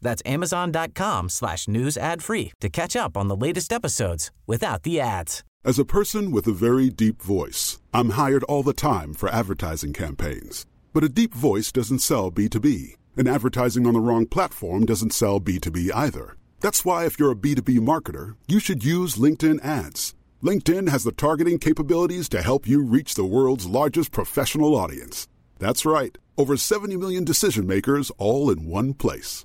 That's amazon.com slash news ad free to catch up on the latest episodes without the ads. As a person with a very deep voice, I'm hired all the time for advertising campaigns. But a deep voice doesn't sell B2B, and advertising on the wrong platform doesn't sell B2B either. That's why if you're a B2B marketer, you should use LinkedIn ads. LinkedIn has the targeting capabilities to help you reach the world's largest professional audience. That's right, over 70 million decision makers all in one place.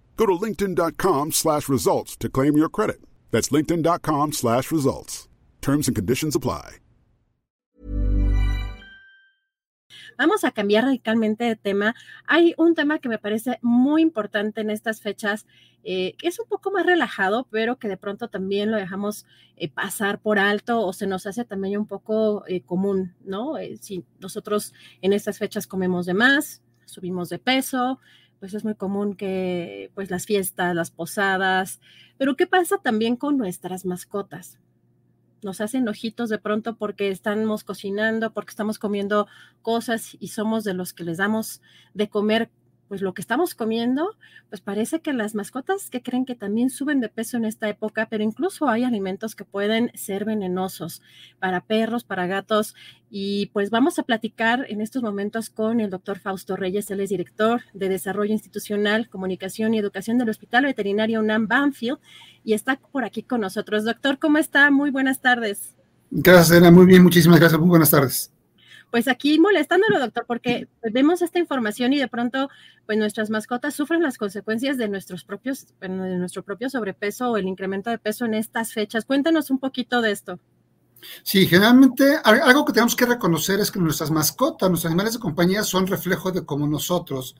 Go to linkedin.com slash results to claim your credit. That's linkedin.com slash results. Terms and conditions apply. Vamos a cambiar radicalmente de tema. Hay un tema que me parece muy importante en estas fechas, eh, que es un poco más relajado, pero que de pronto también lo dejamos eh, pasar por alto o se nos hace también un poco eh, común, ¿no? Eh, si nosotros en estas fechas comemos de más, subimos de peso, pues es muy común que pues las fiestas, las posadas, pero ¿qué pasa también con nuestras mascotas? Nos hacen ojitos de pronto porque estamos cocinando, porque estamos comiendo cosas y somos de los que les damos de comer pues lo que estamos comiendo, pues parece que las mascotas que creen que también suben de peso en esta época, pero incluso hay alimentos que pueden ser venenosos para perros, para gatos. Y pues vamos a platicar en estos momentos con el doctor Fausto Reyes, él es director de Desarrollo Institucional, Comunicación y Educación del Hospital Veterinario UNAM Banfield y está por aquí con nosotros. Doctor, ¿cómo está? Muy buenas tardes. Gracias, Elena. Muy bien, muchísimas gracias. Muy buenas tardes pues aquí molestándolo, doctor, porque vemos esta información y de pronto, pues nuestras mascotas sufren las consecuencias de nuestros propios, de nuestro propio sobrepeso o el incremento de peso en estas fechas. Cuéntanos un poquito de esto. Sí, generalmente algo que tenemos que reconocer es que nuestras mascotas, nuestros animales de compañía son reflejo de como nosotros.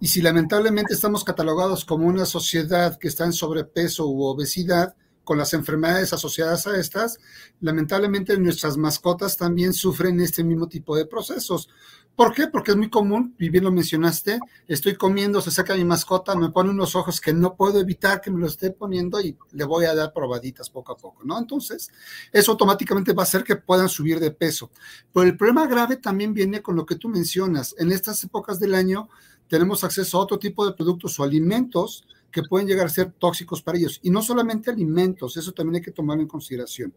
Y si lamentablemente estamos catalogados como una sociedad que está en sobrepeso u obesidad, con las enfermedades asociadas a estas, lamentablemente nuestras mascotas también sufren este mismo tipo de procesos. ¿Por qué? Porque es muy común, y bien lo mencionaste, estoy comiendo, se saca mi mascota, me pone unos ojos que no puedo evitar que me lo esté poniendo y le voy a dar probaditas poco a poco, ¿no? Entonces, eso automáticamente va a hacer que puedan subir de peso. Pero el problema grave también viene con lo que tú mencionas. En estas épocas del año tenemos acceso a otro tipo de productos o alimentos que pueden llegar a ser tóxicos para ellos. Y no solamente alimentos, eso también hay que tomarlo en consideración.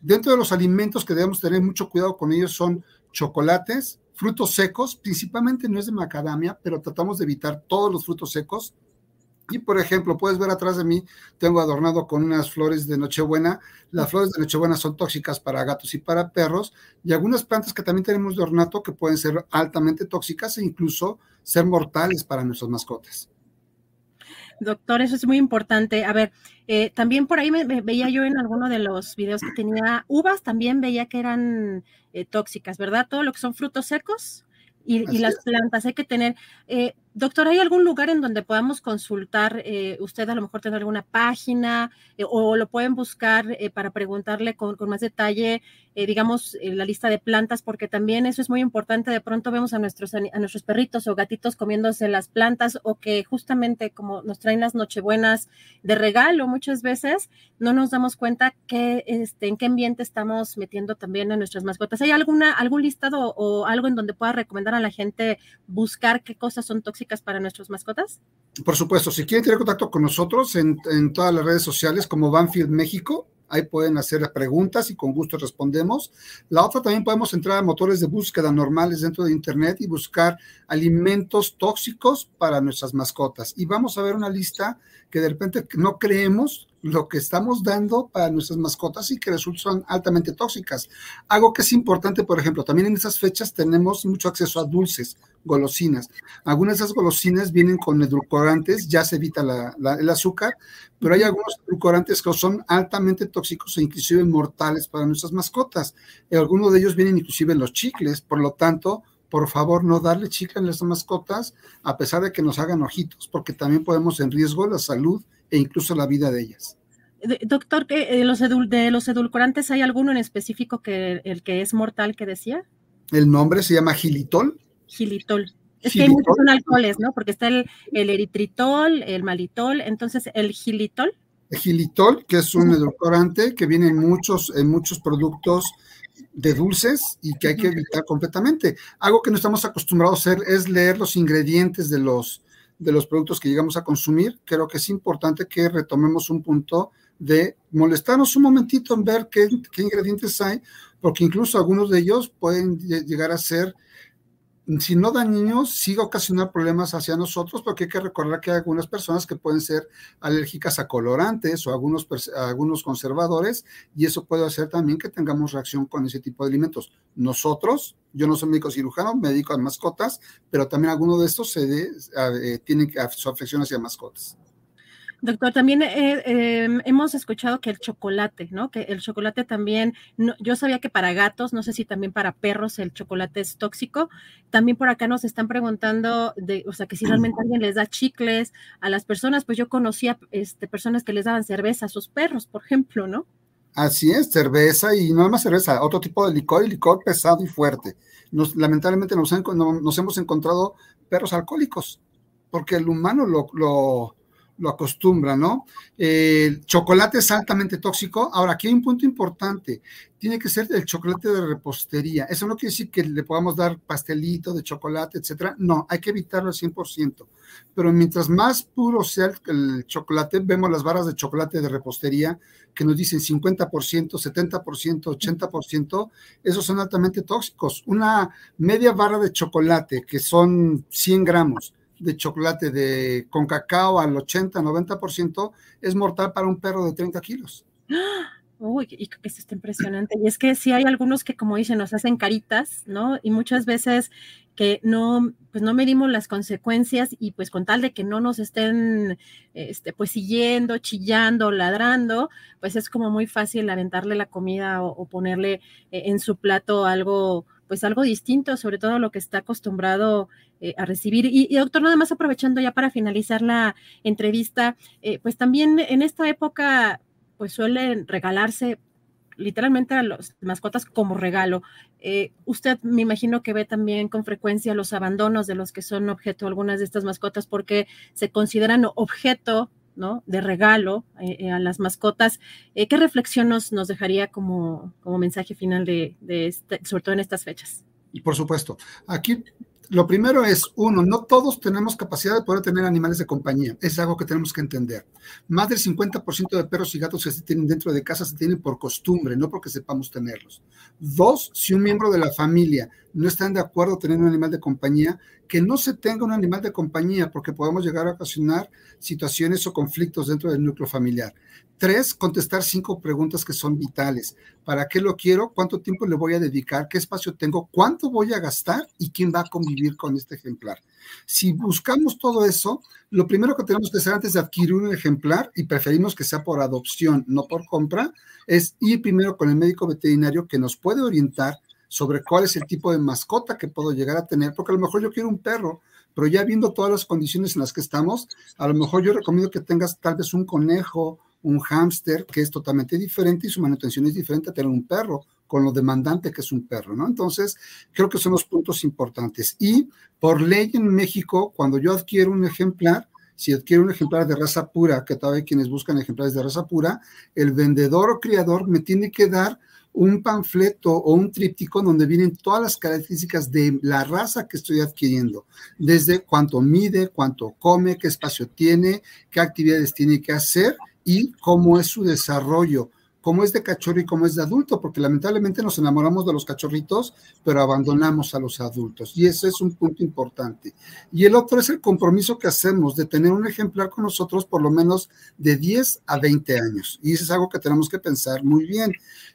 Dentro de los alimentos que debemos tener mucho cuidado con ellos son chocolates, frutos secos, principalmente no es de macadamia, pero tratamos de evitar todos los frutos secos. Y por ejemplo, puedes ver atrás de mí, tengo adornado con unas flores de Nochebuena. Las flores de Nochebuena son tóxicas para gatos y para perros, y algunas plantas que también tenemos de ornato que pueden ser altamente tóxicas e incluso ser mortales para nuestras mascotas. Doctor, eso es muy importante. A ver, eh, también por ahí me, veía yo en alguno de los videos que tenía uvas, también veía que eran eh, tóxicas, ¿verdad? Todo lo que son frutos secos y, y las plantas hay que tener. Eh, Doctor, ¿hay algún lugar en donde podamos consultar? Eh, usted a lo mejor tiene alguna página eh, o lo pueden buscar eh, para preguntarle con, con más detalle, digamos, la lista de plantas, porque también eso es muy importante. De pronto vemos a nuestros, a nuestros perritos o gatitos comiéndose las plantas o que justamente como nos traen las nochebuenas de regalo muchas veces, no nos damos cuenta que, este, en qué ambiente estamos metiendo también a nuestras mascotas. ¿Hay alguna, algún listado o algo en donde pueda recomendar a la gente buscar qué cosas son tóxicas? Para nuestras mascotas? Por supuesto, si quieren tener contacto con nosotros en, en todas las redes sociales como Banfield México, ahí pueden hacer preguntas y con gusto respondemos. La otra también podemos entrar a motores de búsqueda normales dentro de Internet y buscar alimentos tóxicos para nuestras mascotas. Y vamos a ver una lista que de repente no creemos lo que estamos dando para nuestras mascotas y que resultan altamente tóxicas. Algo que es importante, por ejemplo, también en esas fechas tenemos mucho acceso a dulces, golosinas. Algunas de esas golosinas vienen con edulcorantes, ya se evita el azúcar, pero hay algunos edulcorantes que son altamente tóxicos e inclusive mortales para nuestras mascotas. Algunos de ellos vienen inclusive en los chicles, por lo tanto, por favor no darle chicle a nuestras mascotas a pesar de que nos hagan ojitos, porque también podemos en riesgo la salud e incluso la vida de ellas. Doctor, de los, de los edulcorantes hay alguno en específico que el que es mortal que decía? El nombre se llama gilitol. Gilitol. Es que hay muchos son alcoholes, ¿no? Porque está el, eritritol, el malitol, entonces el gilitol. El gilitol, que es un edulcorante que viene en muchos, en muchos productos de dulces y que hay que evitar completamente. Algo que no estamos acostumbrados a hacer es leer los ingredientes de los, de los productos que llegamos a consumir. Creo que es importante que retomemos un punto de molestarnos un momentito en ver qué, ingredientes hay, porque incluso algunos de ellos pueden llegar a ser si no da niños, sí ocasionar problemas hacia nosotros, porque hay que recordar que hay algunas personas que pueden ser alérgicas a colorantes o algunos, algunos conservadores, y eso puede hacer también que tengamos reacción con ese tipo de alimentos. Nosotros, yo no soy médico cirujano, me dedico a mascotas, pero también algunos de estos se eh, tienen su afección hacia mascotas. Doctor, también eh, em, hemos escuchado que el chocolate, ¿no? Que el chocolate también, yo sabía que para gatos, no sé si también para perros el chocolate es tóxico. También por acá nos están preguntando, de, o sea, que si realmente alguien les da chicles a las personas, pues yo conocía este, personas que les daban cerveza a sus perros, por ejemplo, ¿no? Así es, cerveza y no más cerveza, otro tipo de licor y licor pesado y fuerte. Nos, lamentablemente nos, nos hemos encontrado perros alcohólicos, porque el humano lo, lo lo acostumbra, ¿no? El chocolate es altamente tóxico. Ahora, aquí hay un punto importante. Tiene que ser el chocolate de repostería. Eso no quiere decir que le podamos dar pastelito de chocolate, etcétera. No, hay que evitarlo al 100%. Pero mientras más puro sea el, chocolate, vemos las barras de chocolate de repostería que nos dicen 50%, 70%, 80%. Esos son altamente tóxicos. Una media barra de chocolate, que son 100 gramos, de chocolate de, con cacao al 80, 90% es mortal para un perro de 30 kilos. Uy, y eso está impresionante. Y es que sí hay algunos que, como dicen, nos hacen caritas, ¿no? Y muchas veces que no, pues no medimos las consecuencias y pues con tal de que no nos estén, este, pues siguiendo, chillando, ladrando, pues es como muy fácil aventarle la comida o, ponerle eh, en su plato algo, pues algo distinto, sobre todo lo que está acostumbrado eh, a recibir. Y, doctor, nada más aprovechando ya para finalizar la entrevista, eh, pues también en esta época, pues suelen regalarse literalmente a las mascotas como regalo. Eh, usted me imagino que ve también con frecuencia los abandonos de los que son objeto algunas de estas mascotas porque se consideran objeto de regalo a las mascotas. ¿Qué reflexión nos, dejaría como, como mensaje final de, este, sobre todo en estas fechas? Por supuesto. Aquí lo primero es, uno, no todos tenemos capacidad de poder tener animales de compañía. Es algo que tenemos que entender. Más del 50% de perros y gatos que se tienen dentro de casa se tienen por costumbre, no porque sepamos tenerlos. Dos, si un miembro de la familia no está de acuerdo tener un animal de compañía, que no se tenga un animal de compañía porque podemos llegar a ocasionar situaciones o conflictos dentro del núcleo familiar. Tres, contestar cinco preguntas que son vitales. ¿Para qué lo quiero? ¿Cuánto tiempo le voy a dedicar? ¿Qué espacio tengo? ¿Cuánto voy a gastar? ¿Y quién va a convivir con este ejemplar? Si buscamos todo eso, lo primero que tenemos que hacer antes de adquirir un ejemplar, y preferimos que sea por adopción, no por compra, es ir primero con el médico veterinario que nos puede orientar sobre cuál es el tipo de mascota que puedo llegar a tener, porque a lo mejor yo quiero un perro, pero ya viendo todas las condiciones en las que estamos, a lo mejor yo recomiendo que tengas tal vez un conejo un hámster que es totalmente diferente y su manutención es diferente a tener un perro con lo demandante que es un perro, ¿no? Entonces, creo que son los puntos importantes. Y por ley en México, cuando yo adquiero un ejemplar, si adquiero un ejemplar de raza pura, que todavía quienes buscan ejemplares de raza pura, el vendedor o criador me tiene que dar un panfleto o un tríptico donde vienen todas las características de la raza que estoy adquiriendo, desde cuánto mide, cuánto come, qué espacio tiene, qué actividades tiene que hacer y cómo es su desarrollo cómo es de cachorro y cómo es de adulto, porque lamentablemente nos enamoramos de los cachorritos, pero abandonamos a los adultos. Y ese es un punto importante. Y el otro es el compromiso que hacemos de tener un ejemplar con nosotros por lo menos de 10 a 20 años. Y eso es algo que tenemos que pensar muy bien.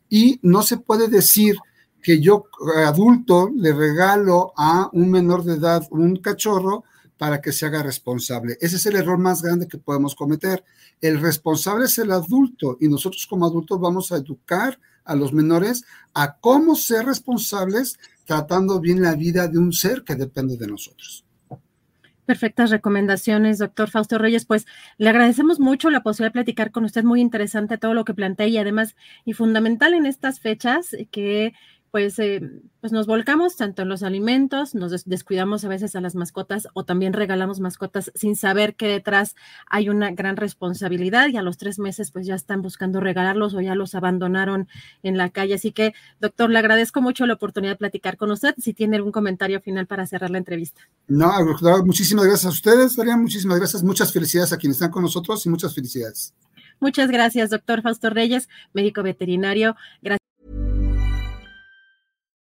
Y no se puede decir que yo adulto le regalo a un menor de edad un cachorro para que se haga responsable. Ese es el error más grande que podemos cometer. El responsable es el adulto y nosotros como adultos vamos a educar a los menores a cómo ser responsables tratando bien la vida de un ser que depende de nosotros. Perfectas recomendaciones, doctor Fausto Reyes. Pues le agradecemos mucho la posibilidad de platicar con usted. Muy interesante todo lo que plantea y además, y fundamental en estas fechas, que pues, eh, pues nos volcamos tanto en los alimentos, nos descuidamos a veces a las mascotas o también regalamos mascotas sin saber que detrás hay una gran responsabilidad y a los tres meses pues ya están buscando regalarlos o ya los abandonaron en la calle. Así que, doctor, le agradezco mucho la oportunidad de platicar con usted. Si tiene algún comentario final para cerrar la entrevista. No, muchísimas gracias a ustedes, Daría, muchísimas gracias, muchas felicidades a quienes están con nosotros y muchas felicidades. Muchas gracias, doctor Fausto Reyes, médico veterinario. Gracias.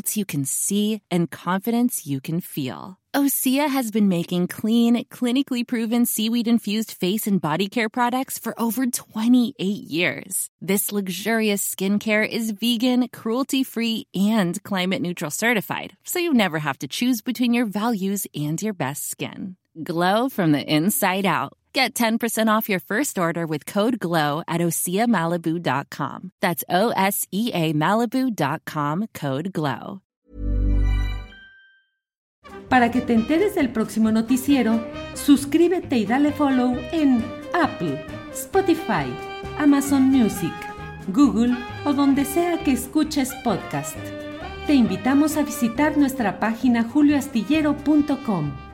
results you can see and confidence you can feel. Osea has been making clean, clinically proven seaweed infused face and body care products for over 28 years. This luxurious skincare is vegan, cruelty free, and climate neutral certified, so you never have to choose between your values and your best skin. Glow from the inside out. Get 10% off your first order with code GLOW at OseaMalibu.com. That's O S E A Malibu.com code GLOW. Para que te enteres del próximo noticiero, suscríbete y dale follow en Apple, Spotify, Amazon Music, Google o donde sea que escuches podcast. Te invitamos a visitar nuestra página julioastillero.com.